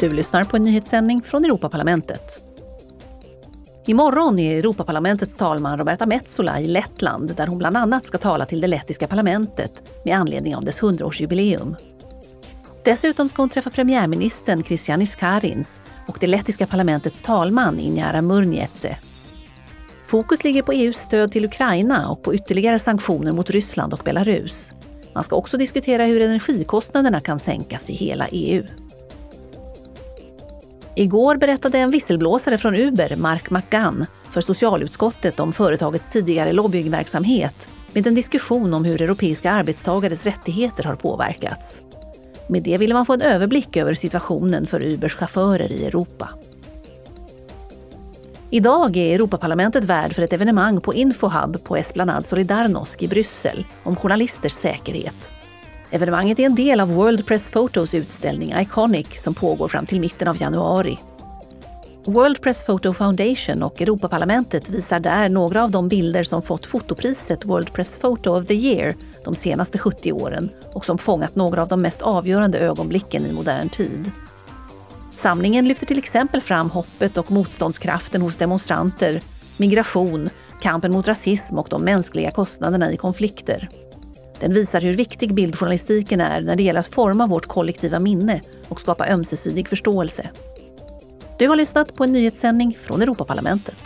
Du lyssnar på en nyhetssändning från Europaparlamentet. Imorgon är Europaparlamentets talman Roberta Metsola i Lettland där hon bland annat ska tala till det lettiska parlamentet med anledning av dess 100-årsjubileum. Dessutom ska hon träffa premiärministern Kristianis Karins och det lettiska parlamentets talman Injara Murnietse. Fokus ligger på EUs stöd till Ukraina och på ytterligare sanktioner mot Ryssland och Belarus. Man ska också diskutera hur energikostnaderna kan sänkas i hela EU. Igår berättade en visselblåsare från Uber, Mark McGann, för socialutskottet om företagets tidigare lobbyingverksamhet med en diskussion om hur europeiska arbetstagares rättigheter har påverkats. Med det ville man få en överblick över situationen för Ubers chaufförer i Europa. Idag är Europaparlamentet värd för ett evenemang på Infohub på Esplanad Solidarnosc i Bryssel om journalisters säkerhet. Evenemanget är en del av World Press Photos utställning Iconic som pågår fram till mitten av januari. World Press Photo Foundation och Europaparlamentet visar där några av de bilder som fått fotopriset World Press Photo of the Year de senaste 70 åren och som fångat några av de mest avgörande ögonblicken i modern tid. Samlingen lyfter till exempel fram hoppet och motståndskraften hos demonstranter, migration, kampen mot rasism och de mänskliga kostnaderna i konflikter. Den visar hur viktig bildjournalistiken är när det gäller att forma vårt kollektiva minne och skapa ömsesidig förståelse. Du har lyssnat på en nyhetssändning från Europaparlamentet.